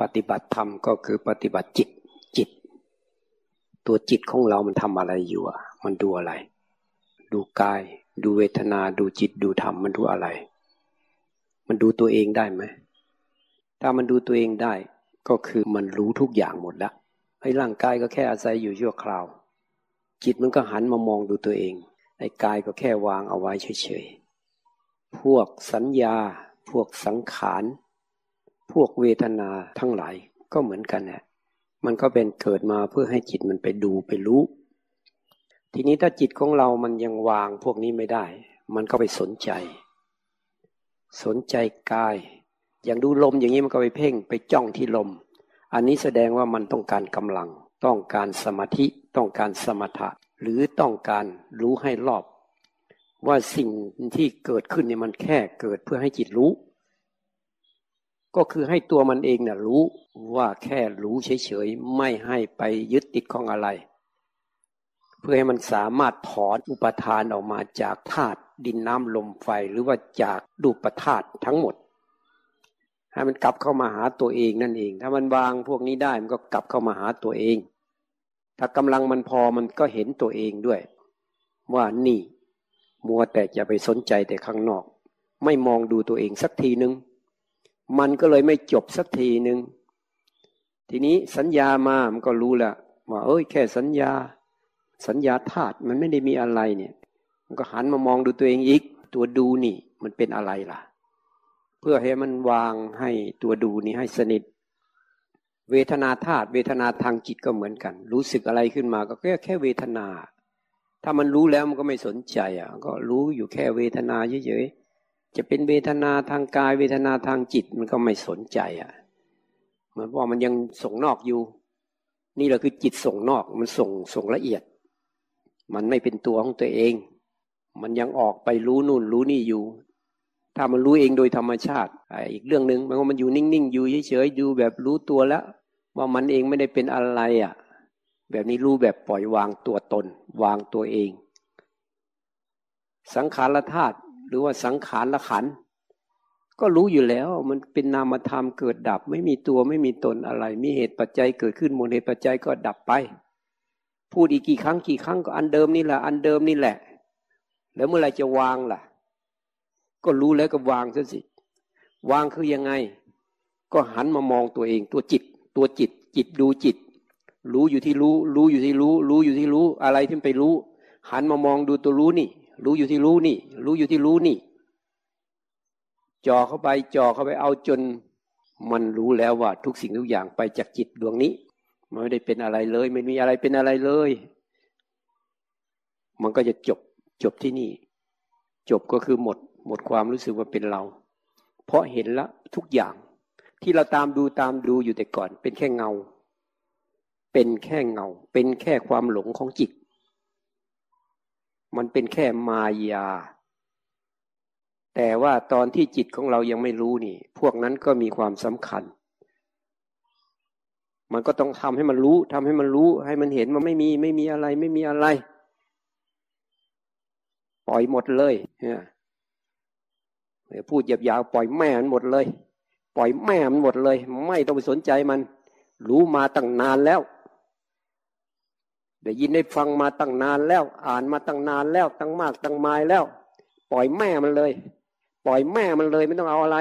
ปฏิบัติธรรมก็คือปฏิบัติจิตจิต ตัวจิตของเรามันทำอะไรอยู่อะ มันดูอะไร ดูกาย ดูเวทนา ดูจิต ดูธรรม มันดูอะไร มันดูตัวเองได้ไหม ถ้ามันดูตัวเองได้ ก็คือมันรู้ทุกอย่างหมดล้วไอ้ร่างกายก็แค่อาศัยอยู่ชั่วคราว จิตมันก็หันมามองดูตัวเอง ไอ้กายก็แค่วางเอาไว้เฉยๆ พวกสัญญา พวกสังขาร พวกเวทนาทั้งหลายก็เหมือนกันแหละมันก็เป็นเกิดมาเพื่อให้จิตมันไปดูไปรู้ ทีนี้ถ้าจิตของเรามันยังวางพวกนี้ไม่ได้ มันก็ไปสนใจ สนใจกาย อย่างดูลมอย่างนี้มันก็ไปเพ่งไปจ้องที่ลม อันนี้แสดงว่ามันต้องการกำลัง ต้องการสมาธิ ต้องการสมถะ หรือต้องการรู้ให้รอบ ว่าสิ่งที่เกิดขึ้นเนี่ยมันแค่เกิดเพื่อให้จิตรู้ ก็คือให้ตัวมันเองนะ่ะรู้ว่าแค่รู้เฉยๆไม่ให้ไปยึดติดของอะไร เพื่อให้มันสามารถถอนอุปทานออกมาจากธาตุดินน้ำลมไฟหรือว่าจากดูปธาตุทั้งหมด ให้มันกลับเข้ามาหาตัวเองนั่นเอง ถ้ามันวางพวกนี้ได้มันก็กลับเข้ามาหาตัวเอง ถ้ากำลังมันพอมันก็เห็นตัวเองด้วย ว่านี่มัวแต่จะไปสนใจแต่ข้างนอก ไม่มองดูตัวเองสักทีนึง มันก็เลยไม่จบสักทีหนึ่งทีนี้สัญญามามันก็รู้แล้วว่าเอ้ยแค่สัญญา สัญญาธาตุมันไม่ได้มีอะไรเนี่ย มันก็หันมามองดูตัวเองอีก ตัวดูนี่ มันเป็นอะไรล่ะ เพื่อให้มันวางให้ตัวดูนี่ให้สนิท เวทนาธาตุเวทนาทางจิตก็เหมือนกัน รู้สึกอะไรขึ้นมาก็แค่แค่เวทนา ถ้ามันรู้แล้วมันก็ไม่สนใจอะ ก็รู้อยู่แค่เวทนาเฉยๆ จะเป็นเวทนาทางกายเวทนาทางจิตมันก็ไม่สนใจอะเหมือนว่ามันยังส่งนอกอยู่ นี่แหละคือจิตส่งนอกมันส่งส่งละเอียด มันไม่เป็นตัวของตัวเอง มันยังออกไปรู้นู่นรู้นี่อยู่ ถ้ามันรู้เองโดยธรรมชาติอีกเรื่องหนึ่งมันก็มันอยู่นิ่งๆอยู่เฉยๆดูแบบรู้ตัวแล้ว ว่ามันเองไม่ได้เป็นอะไรอะ แบบนี้รู้แบบปล่อยวางตัวตน วางตัวเอง สังขารธาตุ หรือว่าสังขารละขัน ก็รู้อยู่แล้วมันเป็นนามธรรมเกิดดับ ไม่มีตัวไม่มีตนอะไร มีเหตุปัจจัยเกิดขึ้นมูลเหตุปัจจัยก็ดับไป พูดอีกกี่ครั้งกี่ครั้งก็อันเดิมนี่แหละ อันเดิมนี่แหละ แล้วเมื่อไรจะวางล่ะ ก็รู้แล้วก็วางซะสิ วางคือยังไง ก็หันมามองตัวเองตัวจิต ตัวจิต จิตดูจิต รู้อยู่ที่รู้ รู้อยู่ที่รู้ รู้อยู่ที่รู้ อะไรที่ไปรู้ หันมามองดูตัวรู้นี่ รู้อยู่ที่รู้นี่ รู้อยู่ที่รู้นี่ จ่อเข้าไปจ่อเข้าไปเอาจน มันรู้แล้วว่า ทุกสิ่งทุกอย่างไปจากจิตดวงนี้ มันไม่ได้เป็นอะไรเลย ไม่มีอะไรเป็นอะไรเลย มันก็จะจบจบที่นี่ จบก็คือหมด หมดความรู้สึกว่าเป็นเรา เพราะเห็นละทุกอย่าง ที่เราตามดูตามดูอยู่แต่ก่อน เป็นแค่เงา เป็นแค่เงา เป็นแค่ความหลงของจิต มันเป็นแค่มายา แต่ว่าตอนที่จิตของเรายังไม่รู้นี่ พวกนั้นก็มีความสำคัญ มันก็ต้องทำให้มันรู้ทำให้มันรู้ ให้มันเห็นมันไม่มีไม่มีอะไรไม่มีอะไร ปล่อยหมดเลยเนี่ยพูดหยาบๆปล่อยแม่มันหมดเลย ปล่อยแม่มันหมดเลย ไม่ต้องไปสนใจมัน รู้มาตั้งนานแล้ว ได้ยินได้ฟังมาตั้งนานแล้ว อ่านมาตั้งนานแล้วตั้งมากตั้งมายแล้ว ปล่อยแม่มันเลย ปล่อยแม่มันเลยไม่ต้องเอาอะไร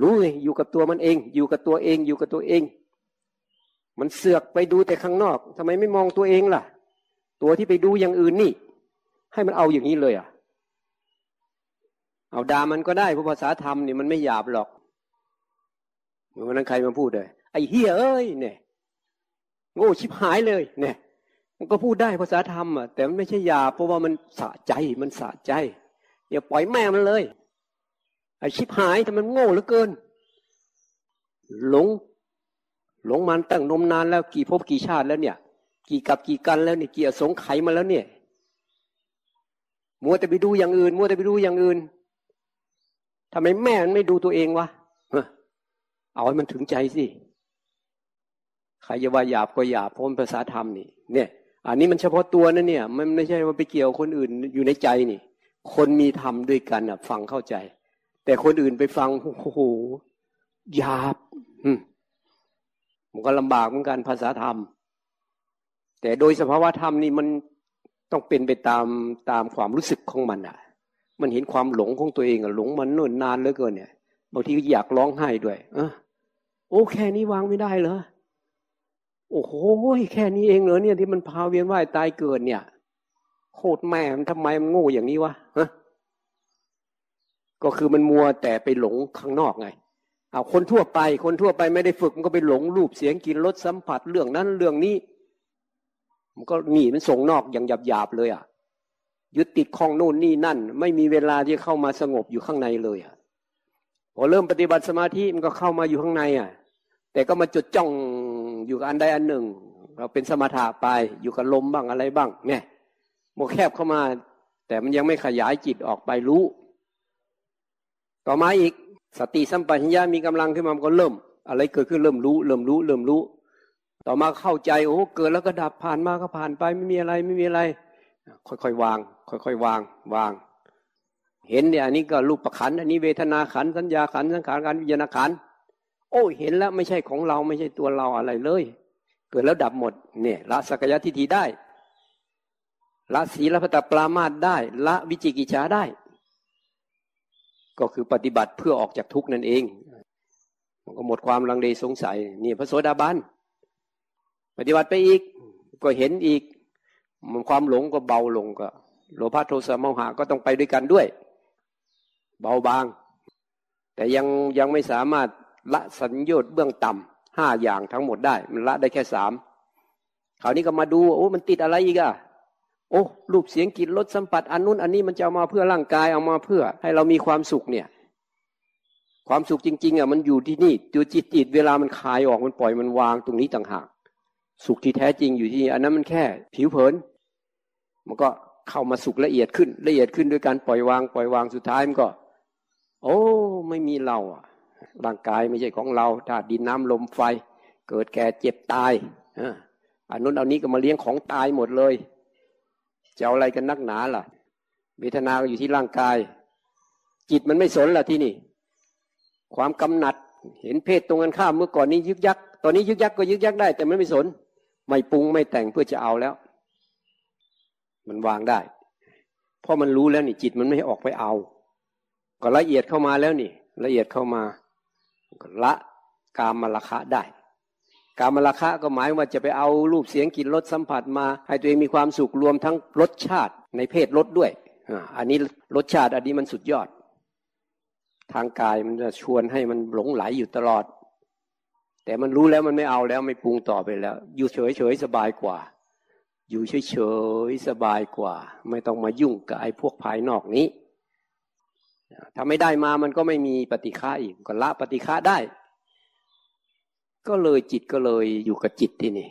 รู้เลยอยู่กับตัวมันเอง อยู่กับตัวเองอยู่กับตัวเอง มันเสือกไปดูแต่ข้างนอกทำไมไม่มองตัวเองล่ะ ตัวที่ไปดูอย่างอื่นนี่ ให้มันเอาอย่างนี้เลยอะ เอาดามันก็ได้เพราะภาษาธรรมนี่มันไม่หยาบหรอกเมือวันนั้นใครมาพูดเลยไอ้เฮียเอ้ยเนี่ย โง่ชิบหายเลยเนี่ย มันก็พูดได้ภาษาธรรมอะแต่มันไม่ใช่ยาเพราะว่ามันสะใจมันสะใจอย่าปล่อยแม่มันเลยไอชิบหายแต่มันโง่เหลือเกิน หลง หลงมันตั้งนมนานแล้วกี่ภพกี่ชาติแล้วเนี่ย กี่กับกี่กันแล้วเนี่ยกี่สงไขมาแล้วเนี่ยมัวแต่ไปดูอย่างอื่นมัวแต่ไปดูอย่างอื่นทำไมแม่มันไม่ดูตัวเองวะเอาให้มันถึงใจสิ ใครจะว่าหยาบก็หยาบพ้นภาษาธรรมนี่เนี่ย อันนี้มันเฉพาะตัวนะเนี่ย มันไม่ใช่ว่าไปเกี่ยวคนอื่นอยู่ในใจนี่ คนมีธรรมด้วยกันอะ ฟังเข้าใจ แต่คนอื่นไปฟังโอ้โหหยาบมันก็ลำบากเหมือนกันภาษาธรรม แต่โดยสภาวะธรรมนี่มันต้องเป็นไปตามตามความรู้สึกของมันอะ มันเห็นความหลงของตัวเองอะหลงมันเนิ่นนานเหลือเกินเนี่ยบางทีก็อยากร้องไห้ด้วย เออโอ้แค่นี้วางไม่ได้เหรอ โอ้โหแค่นี้เองเหรอเนี่ยที่มันพาเวียนว่ายตายเกิดเนี่ยโคตรแม่มันทำไมมันโง่อย่างนี้วะฮะก็คือมันมัวแต่ไปหลงข้างนอกไงเอาคนทั่วไป คนทั่วไปไม่ได้ฝึกมันก็ไปหลงรูปเสียงกินรสสัมผัสเรื่องนั้นเรื่องนี้ มันก็หนีมันส่งนอกอย่างหยาบๆเลยอะยึดติดข้องโน่นนี่นั่น ไม่มีเวลาที่เข้ามาสงบอยู่ข้างในเลยอะพอเริ่มปฏิบัติสมาธิมันก็เข้ามาอยู่ข้างในอะ แต่ก็มาจดจ้องอยู่กับอันใดอันหนึ่ง เราเป็นสมถะไปอยู่กับลมบ้างอะไรบ้าง เนี่ยโมแคบเข้ามา แต่มันยังไม่ขยายจิตออกไปรู้ ต่อมาอีกสติสัมปชัญญะมีกำลังขึ้นมามันก็เริ่ม อะไรเกิดขึ้นเริ่มรู้ เริ่มรู้ เริ่มรู้ ต่อมาเข้าใจโอ้เกิดแล้วก็ดับผ่านมาก็ผ่านไปไม่มีอะไรไม่มีอะไร ค่อยๆวาง ค่อยๆวาง วาง เห็นเนี่ยอันนี้ก็รูปประขันอันนี้เวทนาขันสัญญาขันสังขารการวิญญาณขัน โอ้เห็นแล้วไม่ใช่ของเราไม่ใช่ตัวเราอะไรเลย เกิดแล้วดับหมดเนี่ยละสักยะทิฏฐิได้ ละศีลพัตปรามาตได้ ละวิจิกิจฉาได้ ก็คือปฏิบัติเพื่อออกจากทุกนั่นเอง มันก็หมดความลังเลสงสัยนี่พระโสดาบันปฏิบัติไปอีกก็เห็นอีก ความหลงก็เบาลงก็ โลภะโทสะโมหะก็ต้องไปด้วยกันด้วย เบาบาง แต่ยังยังไม่สามารถ ละสัญญาเบื้องต่ำห้าอย่างทั้งหมดได้ มันละได้แค่สามคราวนี้ก็มาดูโอ้มันติดอะไรอีกอะโอ้รูปเสียงกลิ่นรสสัมผัสอันนู้นอันนี้มันจะเอามาเพื่อร่างกายเอามาเพื่อ ให้เรามีความสุขเนี่ย ความสุขจริง ๆอะมันอยู่ที่นี่ตัวจิตจิตเวลามันคลายออกมันปล่อยมันวางตรงนี้ต่างหากสุขที่แท้จริงอยู่ที่อันนั้นมันแค่ผิวเผิน มันก็เข้ามาสุขละเอียดขึ้นละเอียดขึ้นด้วยการปล่อยวาง ปล่อยวางสุดท้ายมันก็ โอ้ ไม่มีเราอะ ร่างกายไม่ใช่ของเราธาตุดินน้ำลมไฟ เกิดแก่เจ็บตายอันนู้นเอานี้ก็มาเลี้ยงของตายหมดเลยจะเอาอะไรกันนักหนาล่ะ เวทนาก็อยู่ที่ร่างกาย จิตมันไม่สนล่ะที่นี่ ความกำหนัด เห็นเพศตรงกันข้ามเมื่อก่อนนี้ยึกยัก ตอนนี้ยึกยักก็ยึกยักได้ แต่มันไม่สน ไม่ปรุงไม่แต่งเพื่อจะเอาแล้ว มันวางได้ เพราะมันรู้แล้วนี่ จิตมันไม่ออกไปเอา ก็ละเอียดเข้ามาแล้วนี่ ละเอียดเข้ามา ละกามมละคะได้ การมราคะก็หมายว่าจะไปเอารูปเสียงกลิ่นรสสัมผัสมา ให้ตัวเองมีความสุขรวมทั้งรสชาติในเพศรสด้วยอันนี้รสชาติอันนี้มันสุดยอด ทางกายมันจะชวนให้มันหลงไหลอยู่ตลอด แต่มันรู้แล้วมันไม่เอาแล้วไม่ปรุงต่อไปแล้ว อยู่เฉยเฉยสบายกว่า อยู่เฉยเฉยสบายกว่า ไม่ต้องมายุ่งกับไอ้พวกภายนอกนี้ ถ้าไม่ได้มามันก็ไม่มีปฏิฆาอีกก็ละปฏิฆาได้ ก็เลยจิตก็เลยอยู่กับจิตที่นี่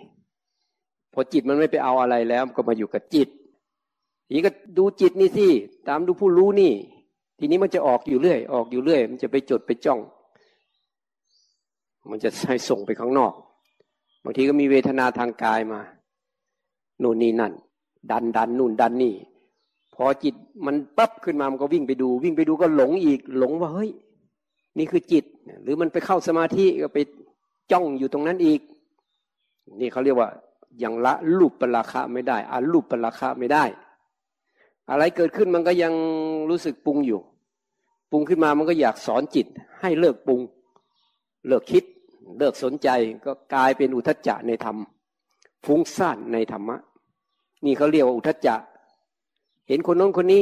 พอจิตมันไม่ไปเอาอะไรแล้วก็มาอยู่กับจิตทีนี้ก็ดูจิตนี่สิตามดูผู้รู้นี่ ทีนี้มันจะออกอยู่เรื่อย ออกอยู่เรื่อย มันจะไปจดไปจ้อง มันจะให้ส่งไปข้างนอก บางทีก็มีเวทนาทางกายมา โน่นนี่นั่น ดันดันนู่นดันนี่ อจิตมันปั๊บขึ้นมามันก็วิ่งไปดู วิ่งไปดูก็หลงอีกหลงว่าเฮ้ย นี่คือจิต หรือมันไปเข้าสมาธิก็ไปจ้องอยู่ตรงนั้นอีก นี่เขาเรียกว่ายังละรูปปราคะไม่ได้อารูปปราคะไม่ได้ อะไรเกิดขึ้นมันก็ยังรู้สึกปรุงอยู่ ปรุงขึ้นมามันก็อยากสอนจิต ให้เลิกปรุง เลิกคิด เลิกสนใจก็กลายเป็นอุทจจะในธรรม ฟุ้งซ่านในธรรมะ นี่เขาเรียกว่าอุทจจะ เห็นคนน้นคนนี้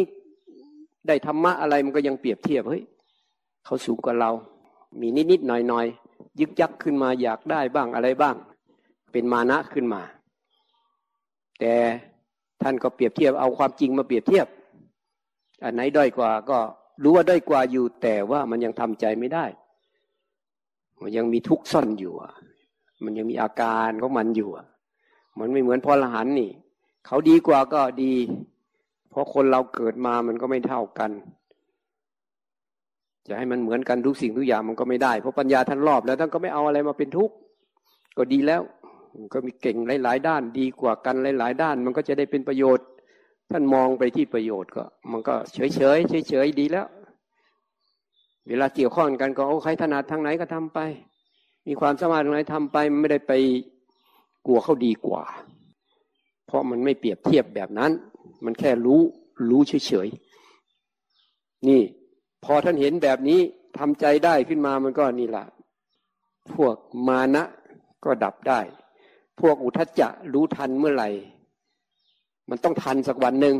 ได้ธรรมะอะไรมันก็ยังเปรียบเทียบเฮ้ยเขาสูงกว่าเรา มีนิดๆหน่อยๆยยึกยักขึ้นมาอยากได้บ้างอะไรบ้าง เป็นมานะขึ้นมา แต่ท่านก็เปรียบเทียบเอาความจริงมาเปรียบเทียบ อันไหนด้อยกว่าก็รู้ว่าด้อยกว่าอยู่แต่ว่ามันยังทำใจไม่ได้ มันยังมีทุกข์ซ่อนอยู่มันยังมีอาการของมันอยู่มันไม่เหมือนพอลหันนี่ เขาดีกว่าก็ดี เพราะคนเราเกิดมามันก็ไม่เท่ากัน จะให้มันเหมือนกันทุกสิ่งทุกอย่างมันก็ไม่ได้ เพราะปัญญาท่านรอบแล้วท่านก็ไม่เอาอะไรมาเป็นทุกข์ก็ดีแล้วก็มีเก่งหลาย ๆ ด้านดีกว่ากันหลาย ๆ ด้าน มันก็จะได้เป็นประโยชน์ ท่านมองไปที่ประโยชน์ก็ มันก็เฉยเฉยเฉยเฉยดีแล้ว เวลาเกี่ยวข้องกันก็โอ้ใครถนัดทางไหนก็ทำไป มีความสามารถทางไหนทำไปไม่ได้ไปกลัวเขาดีกว่า เพราะมันไม่เปรียบเทียบแบบนั้น มันแค่รู้รู้เฉยๆนี่ พอท่านเห็นแบบนี้ทำใจได้ขึ้นมามันก็นี่แหละพวกมานะก็ดับได้ พวกอุทจจะรู้ทันเมื่อไหร่ มันต้องทันสักวันหนึ่ง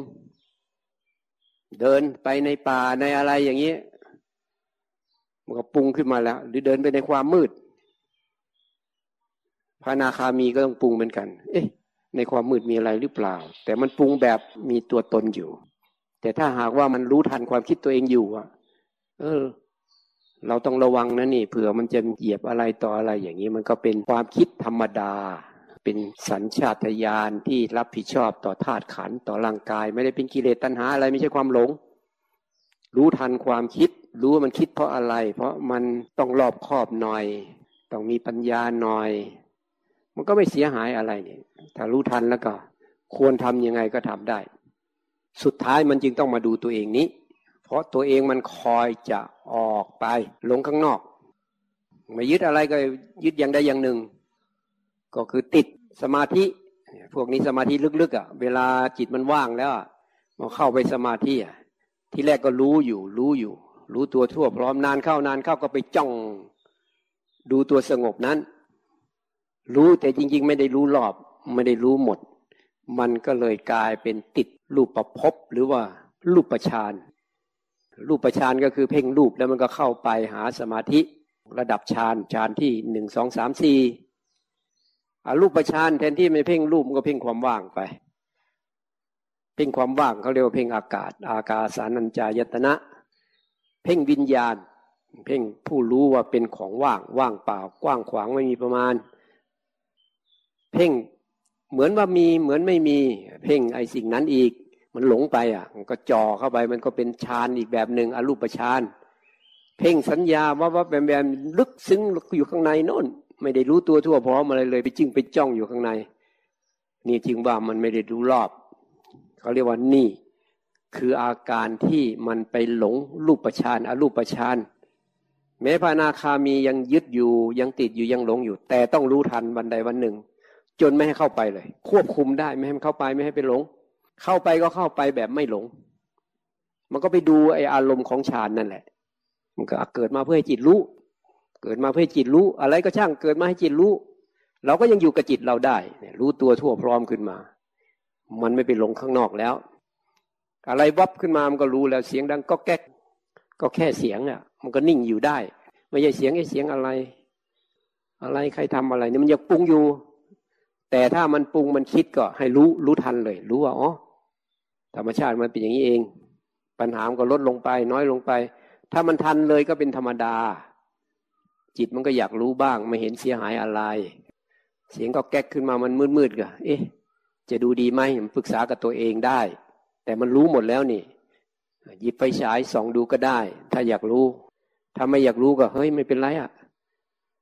เดินไปในป่าในอะไรอย่างนี้มันก็ปรุงขึ้นมาแล้ว หรือเดินไปในความมืดพระนาคามีก็ต้องปรุงเหมือนกัน เอ๊ะ ในความมืดมีอะไรหรือเปล่า แต่มันปรุงแบบมีตัวตนอยู่ แต่ถ้าหากว่ามันรู้ทันความคิดตัวเองอยู่อะ เออ เราต้องระวังนะนี่เผื่อมันจะเหยียบอะไรต่ออะไรอย่างนี้ มันก็เป็นความคิดธรรมดา เป็นสัญชาตญาณที่รับผิดชอบต่อธาตุขันต่อร่างกาย ไม่ได้เป็นกิเลสตัณหาอะไรไม่ใช่ความหลง รู้ทันความคิด รู้ว่ามันคิดเพราะอะไร เพราะมันต้องรอบคอบหน่อย ต้องมีปัญญาหน่อย มันก็ไม่เสียหายอะไรเนี่ยถ้ารู้ทันแล้วก็ ควรทํำยังไงก็ทำได้ สุดท้ายมันจึงต้องมาดูตัวเองนี้ เพราะตัวเองมันคอยจะออกไปลงข้างนอกมายึดอะไรก็ยึดอย่างใดอย่างหนึ่ง ก็คือติดสมาธิ พวกนี้สมาธิลึกๆอะ เวลาจิตมันว่างแล้วมันเข้าไปสมาธิอะที่แรกก็รู้อยู่ รู้อยู่ รู้ตัวทั่วพร้อมนานเข้านานเข้าก็ไปจ้อง ดูตัวสงบนั้น รู้แต่จริง ๆ ไม่ได้รู้รอบ ไม่ได้รู้หมด มันก็เลยกลายเป็นติดรูปประพบหรือว่ารูปประชานรูปประชานก็คือเพ่งรูปแล้วมันก็เข้าไปหาสมาธิระดับฌานฌานที่หนึ่งสองสามสี่รูปประชานแทนที่ไม่เพ่งรูปมันก็เพ่งความว่างไป เพ่งความว่างเขาเรียกว่าเพ่งอากาศ อากาสานัญจายตนะ เพ่งวิญญาณ เพ่งผู้รู้ว่าเป็นของว่างว่างเปล่ากว้างขวางไม่มีประมาณ เพ่งเหมือนว่ามีเหมือนไม่มี เพ่งไอ้สิ่งนั้นอีก มันหลงไปอะ มันก็จ่อเข้าไปมันก็เป็นฌานอีกแบบหนึ่งอรูปฌานเพ่งสัญญาว่าว่าแบมแบมลึกซึ้งอยู่ข้างในโน่น ไม่ได้รู้ตัวทั่วพร้อมอะไรเลยไปจิ้งไปจ้องอยู่ข้างใน นี่จริงว่ามันไม่ได้รู้รอบเขาเรียกว่านี่ คืออาการที่มันไปหลงรูปฌานอรูปฌานแม้พระนาคามียังยึดอยู่ยังติดอยู่ยังหลงอยู่ แต่ต้องรู้ทันวันใดวันหนึ่ง จนไม่ให้เข้าไปเลย ควบคุมได้ไม่ให้มันเข้าไปไม่ให้ไปหลง เข้าไปก็เข้าไปแบบไม่หลง มันก็ไปดูไออารมณ์ของฌานนั่นแหละ มันก็เกิดมาเพื่อให้จิตรู้ เกิดมาเพื่อให้จิตรู้ อะไรก็ช่างเกิดมาให้จิตรู้ เราก็ยังอยู่กับจิตเราได้รู้ตัวทั่วพร้อมขึ้นมา มันไม่ไปหลงข้างนอกแล้ว อะไรวับขึ้นมามันก็รู้แล้วเสียงดังก็แก๊กก็แค่เสียงอะ มันก็นิ่งอยู่ได้ ไม่ใช่เสียงไอ้เสียงอะไร อะไรใครทำอะไรเนี่ยมันยังปรุงอยู่ แต่ถ้ามันปรุงมันคิดก็ให้รู้รู้ทันเลย รู้ว่าอ๋อธรรมชาติมันเป็นอย่างนี้เอง ปัญหามันก็ลดลงไป น้อยลงไป ถ้ามันทันเลยก็เป็นธรรมดา จิตมันก็อยากรู้บ้าง ไม่เห็นเสียหายอะไร เสียงก็แก๊กขึ้นมามันมืดๆก็เอ๊ะ จะดูดีไหมปรึกษากับตัวเองได้ แต่มันรู้หมดแล้วนี่หยิบไฟฉายส่องดูก็ได้ ถ้าอยากรู้ ถ้าไม่อยากรู้ก็เฮ้ยไม่เป็นไรอะ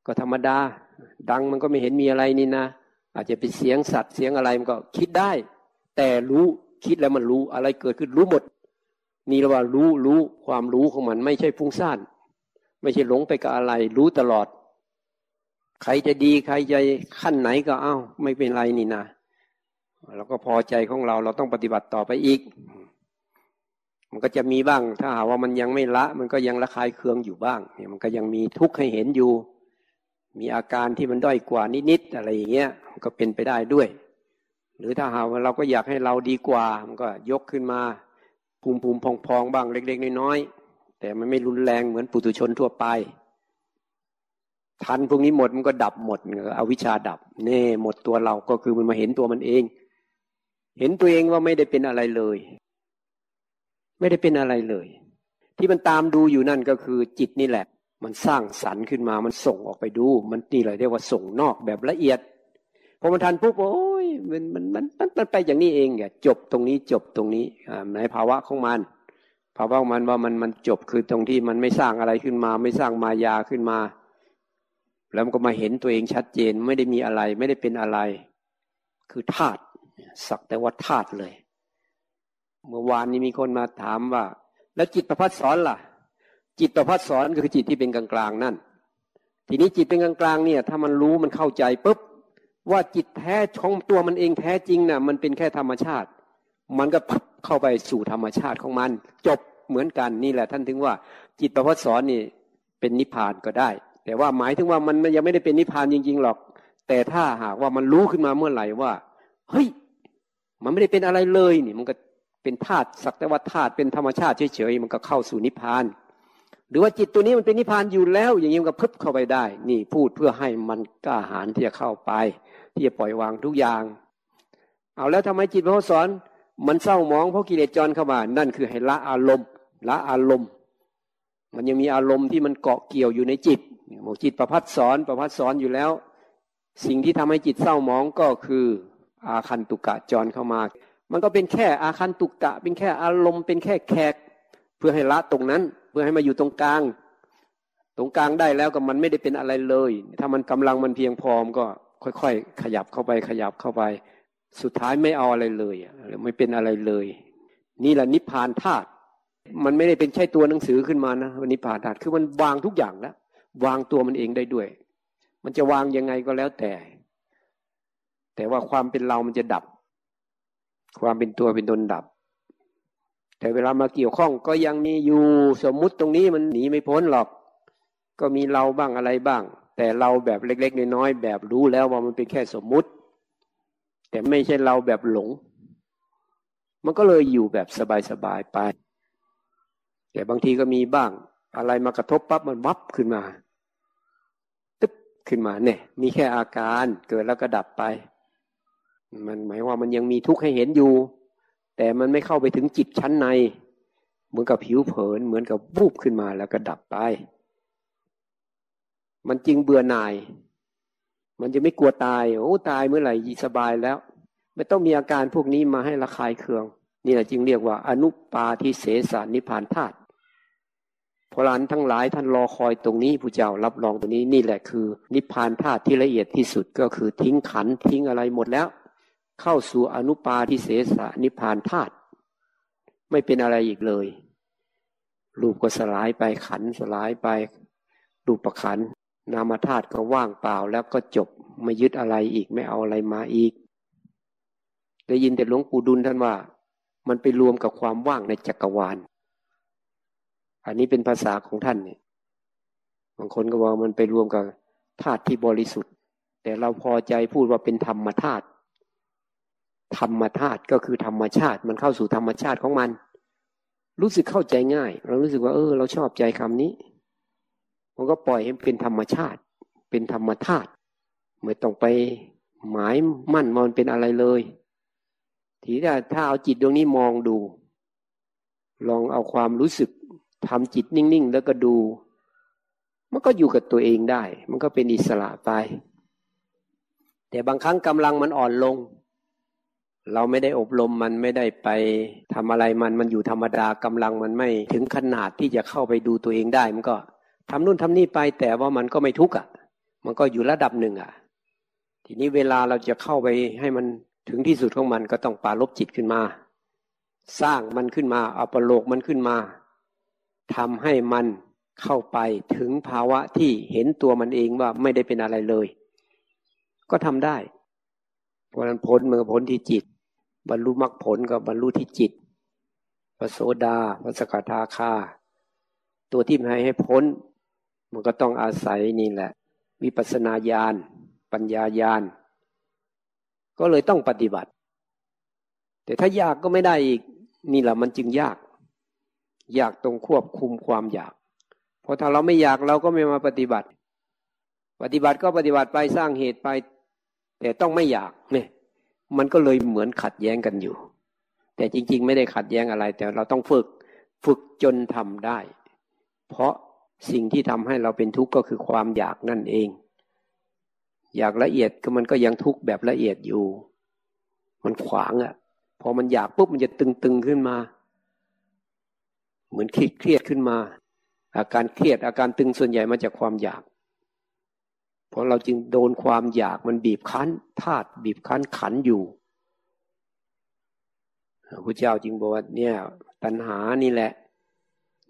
ก็ธรรมดา ดังมันก็ไม่เห็นมีอะไรนี่นะ อาจจะเป็นเสียงสัตว์เสียงอะไรมันก็คิดได้ แต่รู้คิดแล้วมันรู้อะไรเกิดขึ้นรู้หมด นี่เราว่ารู้รู้ความรู้ของมันไม่ใช่ฟุ้งซ่าน ไม่ใช่หลงไปกับอะไร รู้ตลอด ใครจะดีใครจะขั้นไหนก็เอา้า ไม่เป็นไรนี่นะเราก็พอใจของเราเราต้องปฏิบัติต่อไปอีก มันก็จะมีบ้าง ถ้าหาว่ามันยังไม่ละ มันก็ยังระคายเคืองอยู่บ้างเนี่ยมันก็ยังมีทุกข์ให้เห็นอยู่ มีอาการที่มันด้อยกว่านิดๆอะไรอย่างเงี้ยก็เป็นไปได้ด้วย หรือถ้าหากว่าเราก็อยากให้เราดีกว่า มันก็ยกขึ้นมาภูมิภูมิพองๆบ้างเล็ก ๆ น้อยๆแต่มันไม่รุนแรงเหมือนปุถุชนทั่วไป ทันพวกนี้หมดมันก็ดับหมดเอาวิชาดับเน่หมดตัวเราก็คือมันมาเห็นตัวมันเอง เห็นตัวเองว่าไม่ได้เป็นอะไรเลย ไม่ได้เป็นอะไรเลย ที่มันตามดูอยู่นั่นก็คือจิตนี่แหละ มันสร้างสรรค์ขึ้นมา มันส่งออกไปดู มันนี่เลยเรียกว่าส่งนอกแบบละเอียด พอมันทันปุ๊บโอ้ยมันมันมันมันไปอย่างนี้เองเนี่ยจบตรงนี้จบตรงนี้ในภาวะของมัน ภาวะของมันว่ามันมันจบคือตรงที่มันไม่สร้างอะไรขึ้นมา ไม่สร้างมายาขึ้นมา แล้วมันก็มาเห็นตัวเองชัดเจนไม่ได้มีอะไรไม่ได้เป็นอะไร คือธาตุสักแต่ว่าธาตุเลย เมื่อวานนี้มีคนมาถามว่า แล้วจิตประพัดสอนล่ะ จิตประพัดสอนก็คือจิตที่เป็นกลางๆนั่น ทีนี้จิตเป็นกลางๆเนี่ย ถ้ามันรู้มันเข้าใจปุ๊บว่าจิตแท้ของตัวมันเองแท้จริงน่ะ มันเป็นแค่ธรรมชาติ มันก็พับเข้าไปสู่ธรรมชาติของมัน จบเหมือนกันนี่แหละ ท่านถึงว่า จิตประพัดสอนนี่เป็นนิพพานก็ได้ แต่ว่าหมายถึงว่ามันยังไม่ได้เป็นนิพพานจริง ๆหรอก แต่ถ้าหากว่ามันรู้ขึ้นมาเมื่อไหร่ว่าเฮ้ยมันไม่ได้เป็นอะไรเลยนี่ มันก็เป็นธาตุสักแต่ว่าธาตุเป็นธรรมชาติเฉยๆมันก็เข้าสู่นิพพาน หรือว่าจิตตัวนี้มันเป็นนิพพานอยู่แล้ว อย่างนี้มันก็พึบเข้าไปได้ นี่พูดเพื่อให้มันกล้าหาญที่จะเข้าไป ที่จะปล่อยวางทุกอย่าง เอาแล้วทำไมจิตพระสอนมันเศร้าหมองเพราะกิเลสจรเข้ามา นั่นคือให้ละอารมณ์ละอารมณ์ มันยังมีอารมณ์ที่มันเกาะเกี่ยวอยู่ในจิตบอกจิตประพัดสอนประพัดสอนอยู่แล้ว สิ่งที่ทำให้จิตเศร้าหมองก็คือ อาคันตุกะจรเข้ามา มันก็เป็นแค่อาคันตุกะ เป็นแค่อารมณ์เป็นแค่แขก เพื่อให้ละตรงนั้น พื่อให้มาอยู่ตรงกลาง ตรงกลางได้แล้วก็มันไม่ได้เป็นอะไรเลย ถ้ามันกำลังมันเพียงพอมก็ค่อยๆ ขยับเข้าไปขยับเข้าไป สุดท้ายไม่เอาอะไรเลยหรือไม่เป็นอะไรเลย นี่แหละนิพพานธาตุมันไม่ได้เป็นใช่ตัวหนังสือขึ้นมานะนิพพานธาตุคือมันวางทุกอย่างแล้ววางตัวมันเองได้ด้วย มันจะวางยังไงก็แล้วแต่ แต่ว่าความเป็นเรามันจะดับ ความเป็นตัวเป็นตนดับ แต่เวลามาเกี่ยวข้องก็ยังมีอยู่สมมุติตรงนี้มันหนีไม่พ้นหรอก ก็มีเราบ้างอะไรบ้าง แต่เราแบบเล็ก ๆ น้อยๆแบบรู้แล้วว่ามันเป็นแค่สมมุติ แต่ไม่ใช่เราแบบหลง มันก็เลยอยู่แบบสบายๆไปแต่บางทีก็มีบ้าง อะไรมากระทบปั๊บมันวับขึ้นมา ตึ๊บขึ้นมาเนี่ย มีแค่อาการเกิดแล้วก็ดับไป มันหมายว่ามันยังมีทุกข์ให้เห็นอยู่ แต่มันไม่เข้าไปถึงจิตชั้นใน เหมือนกับผิวเผิน เหมือนกับบูบขึ้นมาแล้วก็ดับไป มันจริงเบื่อหน่าย มันจะไม่กลัวตาย โอ้ตายเมื่อไหร่สบายแล้ว ไม่ต้องมีอาการพวกนี้มาให้ระคายเคือง นี่แหละจึงเรียกว่าอนุปาทิเสสานิพานธาตุพรานทั้งหลายท่านรอคอยตรงนี้ผู้เจ้ารับรองตรงนี้นี่แหละคือ นิพพานธาตุที่ละเอียดที่สุดก็คือทิ้งขันทิ้งอะไรหมดแล้ว เข้าสู่อนุปาทิเสสนิพานธาตุไม่เป็นอะไรอีกเลย รูปก็สลายไปขันสลายไปรูปประขันนามธาตุก็ว่างเปล่าแล้วก็จบไม่ยึดอะไรอีกไม่เอาอะไรมาอีก ได้ยินแต่หลวงปู่ดุลท่านว่า มันไปรวมกับความว่างในจักรวาล อันนี้เป็นภาษาของท่านเนี่ยบางคนก็บอกมันไปรวมกับธาตุที่บริสุทธิ์ แต่เราพอใจพูดว่าเป็นธรรมธาตุ ธรรมธาตุก็คือธรรมชาติ มันเข้าสู่ธรรมชาติของมัน รู้สึกเข้าใจง่าย เรารู้สึกว่า เออ เราชอบใจคำนี้มันก็ปล่อยให้เป็นธรรมชาติ เป็นธรรมธาตุไม่ต้องไปหมายมั่นมันเป็นอะไรเลยทีนี้ถ้าเอาจิตดวงนี้มองดู ลองเอาความรู้สึกทำจิตนิ่งๆ แล้วก็ดู มันก็อยู่กับตัวเองได้ มันก็เป็นอิสระไป แต่บางครั้งกำลังมันอ่อนลง เราไม่ได้อบรมมันไม่ได้ไปทำอะไรมันมันอยู่ธรรมดากำลังมันไม่ถึงขนาดที่จะเข้าไปดูตัวเองได้ มันก็ทำนู่นทำนี่ไปแต่ว่ามันก็ไม่ทุกข์อะ มันก็อยู่ระดับหนึ่งอะ ทีนี้เวลาเราจะเข้าไปให้มันถึงที่สุดของมันก็ต้องปาลบจิตขึ้นมา สร้างมันขึ้นมาเอาประโลกมันขึ้นมาทำให้มันเข้าไปถึงภาวะที่เห็นตัวมันเองว่าไม่ได้เป็นอะไรเลย ก็ทำได้เพราะนั้นพ้นมือพ้นที่จิต บรรลุมรรคผลกับบรรลุที่จิตพระโสดาพระสกทาคา ตัวที่ให้ให้พ้น มันก็ต้องอาศัยนี่แหละ วิปัสนาญาณ ปัญญาญาณ ก็เลยต้องปฏิบัติ แต่ถ้ายากก็ไม่ได้อีก นี่แหละมันจึงยาก ยากตรงควบคุมความอยาก เพราะถ้าเราไม่อยากเราก็ไม่มาปฏิบัติ ปฏิบัติก็ปฏิบัติไปสร้างเหตุไป แต่ต้องไม่อยากเนี่ย มันก็เลยเหมือนขัดแย้งกันอยู่ แต่จริง ๆ ไม่ได้ขัดแย้งอะไร แต่เราต้องฝึกฝึกจนทำได้ เพราะสิ่งที่ทำให้เราเป็นทุกข์ก็คือความอยากนั่นเอง อยากละเอียดก็มันก็ยังทุกข์แบบละเอียดอยู่ มันขวางอะ่ะ พอมันอยากปุ๊บมันจะตึงๆขึ้นมา เหมือนเครียดเครียดขึ้นมา อาการเครียดอาการตึงส่วนใหญ่มาจากความอยาก เพราะเราจึงโดนความอยากมันบีบคั้นธาตุบีบคั้นขันอยู่พระเจ้าจึงบอกว่าเนี่ยตัณหานี่แหละ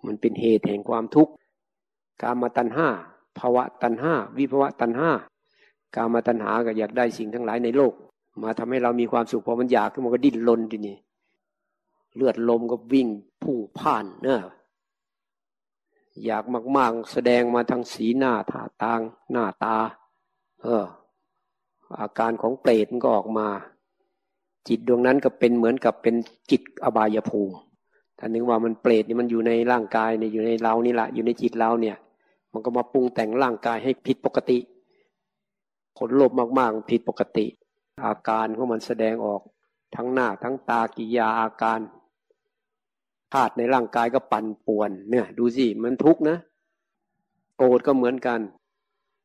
มันเป็นเหตุแห่งความทุกข์กามาตัณหาภาวะตัณหาวิภาวะตัณหากามาตัณหาก็อยากได้สิ่งทั้งหลายในโลก มาทำให้เรามีความสุขพอมันอยากขึ้นมันก็ดิ้นรนทีนี้เลือดลมก็วิ่งพุ่งผ่านเนอะ อยากมาก ๆ แสดงมาทางสีหน้าท่าทาง หน้าตา เออ อาการของเปรตมันก็ออกมา จิตดวงนั้นก็เป็นเหมือนกับเป็นจิตอบายภูมิถ้านึกว่ามันเปรตนี่มันอยู่ในร่างกายเนี่ยอยู่ในเรานี่แหละอยู่ในจิตเราเนี่ย มันก็มาปรุงแต่งร่างกายให้ผิดปกติผลลบมากๆผิดปกติ อาการของมันแสดงออกทั้งหน้าทั้งตากิยาอาการ ธาตุในร่างกายก็ปั่นป่วน เนี่ย ดูสิมันทุกข์นะโกรธก็เหมือนกัน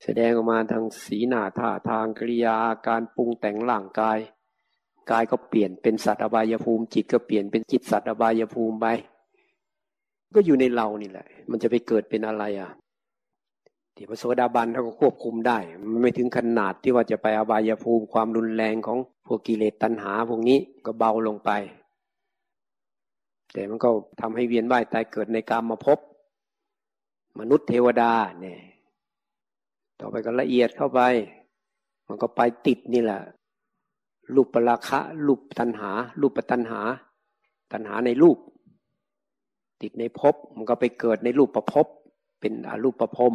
แสดงออกมาทางสีหน้าท่าทางกิริยาอาการปรุงแต่งร่างกาย กายก็เปลี่ยนเป็นสัตว์อบายภูมิ จิตก็เปลี่ยนเป็นจิตสัตว์อบายภูมิไปก็อยู่ในเรานี่แหละ มันจะไปเกิดเป็นอะไรอะที่พระโสดาบันเขาก็ควบคุมได้ มันไม่ถึงขนาดที่ว่าจะไปอบายภูมิความรุนแรงของพวกกิเลสตัณหาพวกนี้ก็เบาลงไป แต่มันก็ทำให้เวียนว่ายตายเกิดในกรรมมาพบ มนุษย์เทวดาเนี่ย ต่อไปก็ละเอียดเข้าไป มันก็ไปติดนี่แหละรูปปราคะรูปตัณหา รูปตัณหา ตัณหาในรูป ติดในภพมันก็ไปเกิดในรูปประภพเป็นอรูปประพรม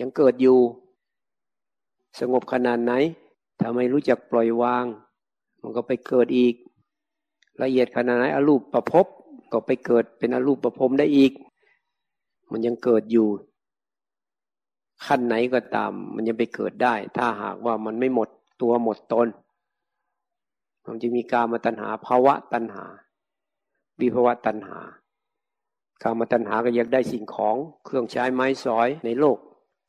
ยังเกิดอยู่ สงบขนาดไหนถ้าไม่รู้จักปล่อยวาง มันก็ไปเกิดอีก ละเอียดขนาดไหนอรูปประพบ ก็ไปเกิดเป็นอรูปประพรมได้อีก มันยังเกิดอยู่ ขั้นไหนก็ตาม มันยังไปเกิดได้ ถ้าหากว่ามันไม่หมดตัวหมดตนมันจะมีกามาตัณหาภาวะตัณหาวิภาวะตัณหากามาตัณหาก็อยากได้สิ่งของเครื่องใช้ไม้สอยในโลก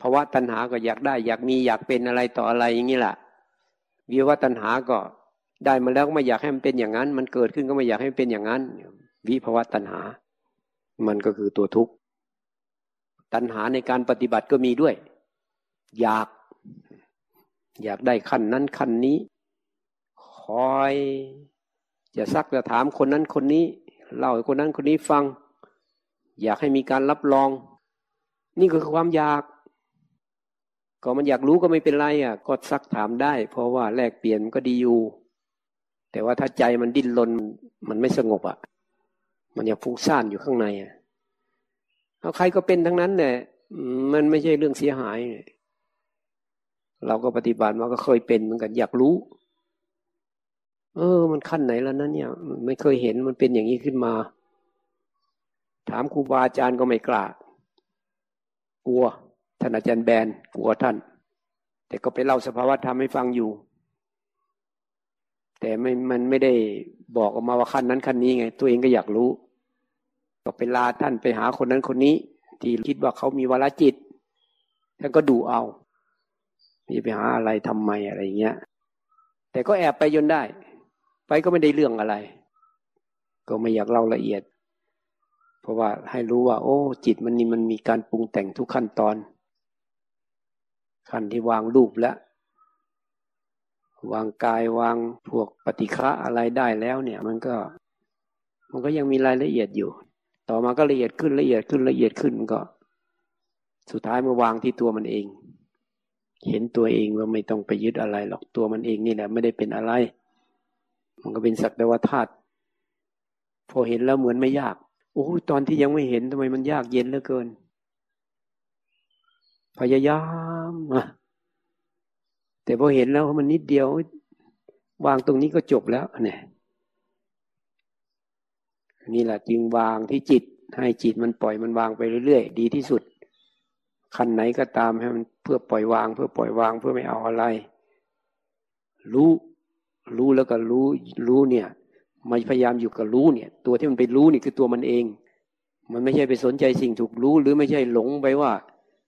ภาวะตัณหาก็อยากได้ อยากมีอยากเป็นอะไรต่ออะไรอย่างนี้แหละวิภาวะตัณหาก็ได้มาแล้วก็ไม่อยากให้มันเป็นอย่างนั้น มันเกิดขึ้นก็ไม่อยากให้มันเป็นอย่างนั้น วิภาวตัณหา มันก็คือตัวทุกข์ ตัณหาในการปฏิบัติก็มีด้วย อยาก อยากได้ขั้นนั้นขั้นนี้ คอยจะซักจะถามคนนั้นคนนี้ เล่าให้คนนั้นคนนี้ฟัง อยากให้มีการรับรอง นี่คือความอยาก ก็มันอยากรู้ก็ไม่เป็นไรอะ ก็ซักถามได้ เพราะว่าแลกเปลี่ยนก็ดีอยู่ แต่ว่าถ้าใจมันดิ้นรนมันไม่สงบอะ มันยากฟุ้งซ่านอยู่ข้างในอะเอาใครก็เป็นทั้งนั้นแหละมันไม่ใช่เรื่องเสียหาย เราก็ปฏิบัติมาก็เคยเป็นเหมือนกัน อยากรู้ เออ มันขั้นไหนแล้วนะเนี่ย ไม่เคยเห็นมันเป็นอย่างนี้ขึ้นมา ถามครูบาอาจารย์ก็ไม่กล้ากลัวท่านอาจารย์แบนกลัวท่าน แต่ก็ไปเล่าสภาวะธรรมให้ฟังอยู่ แต่ไม่มันไม่ได้บอกออกมาว่าขั้นนั้นขั้นนี้ไง ตัวเองก็อยากรู้ ก็ไปลาท่านไปหาคนนั้นคนนี้ ที่คิดว่าเขามีวรจิตท่านก็ดูเอามีไปหาอะไรทำไมอะไรเงี้ย แต่ก็แอบไปยนได้ ไปก็ไม่ได้เรื่องอะไร ก็ไม่อยากเล่าละเอียด เพราะว่าให้รู้ว่า โอ้ จิตมันนี่มันมีการปรุงแต่งทุกขั้นตอน ขั้นที่วางรูปแล้ววางกายวางพวกปฏิฆะอะไรได้แล้วเนี่ย มันก็ มันก็ยังมีรายละเอียดอยู่ ต่อมาก็ละเอียดขึ้นละเอียดขึ้นละเอียดขึ้นก็ สุดท้ายมาวางที่ตัวมันเอง เห็นตัวเองว่าไม่ต้องไปยึดอะไรหรอกตัวมันเองนี่แหละไม่ได้เป็นอะไร มันก็เป็นสักแต่ว่าธาตุพอเห็นแล้วเหมือนไม่ยากโอ้ตอนที่ยังไม่เห็นทำไมมันยากเย็นเหลือเกิน พยายามอะแต่พอเห็นแล้วมันนิดเดียว วางตรงนี้ก็จบแล้วเนี่ย นี่แหละจึงวางที่จิต ให้จิตมันปล่อยมันวางไปเรื่อยๆ ดีที่สุดขั้นไหนก็ตามให้มันเพื่อปล่อยวาง เพื่อปล่อยวางเพื่อไม่เอาอะไร รู้ รู้แล้วก็รู้รู้เนี่ยมันพยายามอยู่กับรู้เนี่ย ตัวที่มันไปรู้นี่คือตัวมันเอง มันไม่ใช่ไปสนใจสิ่งถูกรู้หรือไม่ใช่หลงไปว่า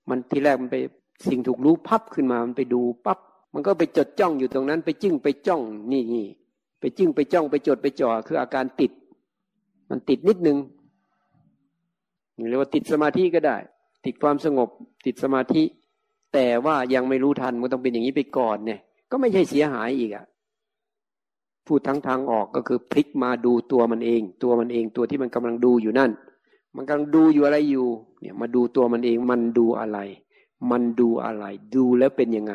มันที่แรกมันไปสิ่งถูกรู้พับขึ้นมามันไปดูปั๊บมันก็ไปจดจ้องอยู่ตรงนั้น ไปจิ้งไปจ้องนี่นี่ไปจิ้งไปจ้องไปจดไปจ่อคืออาการติด มันติดนิดนึงเรียกว่าติดสมาธิก็ได้ ติดความสงบ ติดสมาธิ แต่ว่ายังไม่รู้ทันมันต้องเป็นอย่างนี้ไปก่อนเนี่ย ก็ไม่ใช่เสียหายอีกอะพูดทั้งทางออกก็คือพลิกมาดูตัวมันเอง ตัวมันเองตัวที่มันกำลังดูอยู่นั่น มันกำลังดูอยู่อะไรอยู่ เนี่ยมาดูตัวมันเองมันดูอะไร มันดูอะไร ดูแล้วเป็นยังไง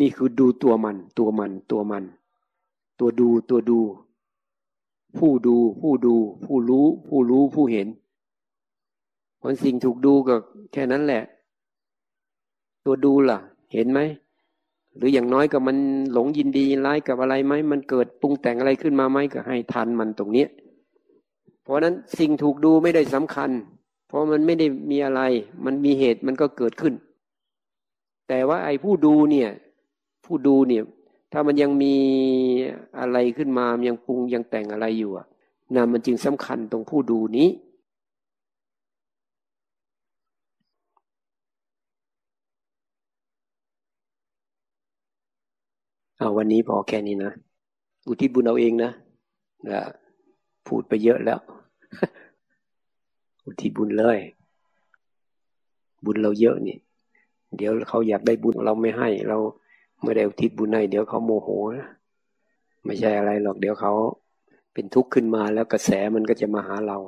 นี่คือดูตัวมัน ตัวมันตัวมัน ตัวดูตัวดู ผู้ดู ผู้ดู ผู้รู้ ผู้รู้ผู้เห็นผลสิ่งถูกดูก็แค่นั้นแหละ ตัวดูล่ะ เห็นไหม หรืออย่างน้อยก็มันหลงยินดีร้ายกับอะไรไหม มันเกิดปรุงแต่งอะไรขึ้นมาไหมก็ให้ทันมันตรงเนี้ยเพราะนั้นสิ่งถูกดูไม่ได้สำคัญ เพราะมันไม่ได้มีอะไร มันมีเหตุมันก็เกิดขึ้น แต่ว่าไอ้ผู้ดูเนี่ย ผู้ดูเนี่ย ถ้ามันยังมีอะไรขึ้นมายังปรุงยังแต่งอะไรอยู่อะนั่นมันจึงสำคัญตรงผู้ดูนี้ เอาวันนี้พอแค่นี้นะ อุทิศบุญเอาเองนะนะพูดไปเยอะแล้ว อุทิศบุญเลย บุญเราเยอะนี่ เดี๋ยวเขาอยากได้บุญเราไม่ให้เรา เม่ได้อุทิศบุญให้เดี๋ยวเขาโมโหนะไม่ใช่อะไรหรอกเดี๋ยวเขาเป็นทุกข์ขึ้นมาแล้วกระแสมันก็จะมาหาเรา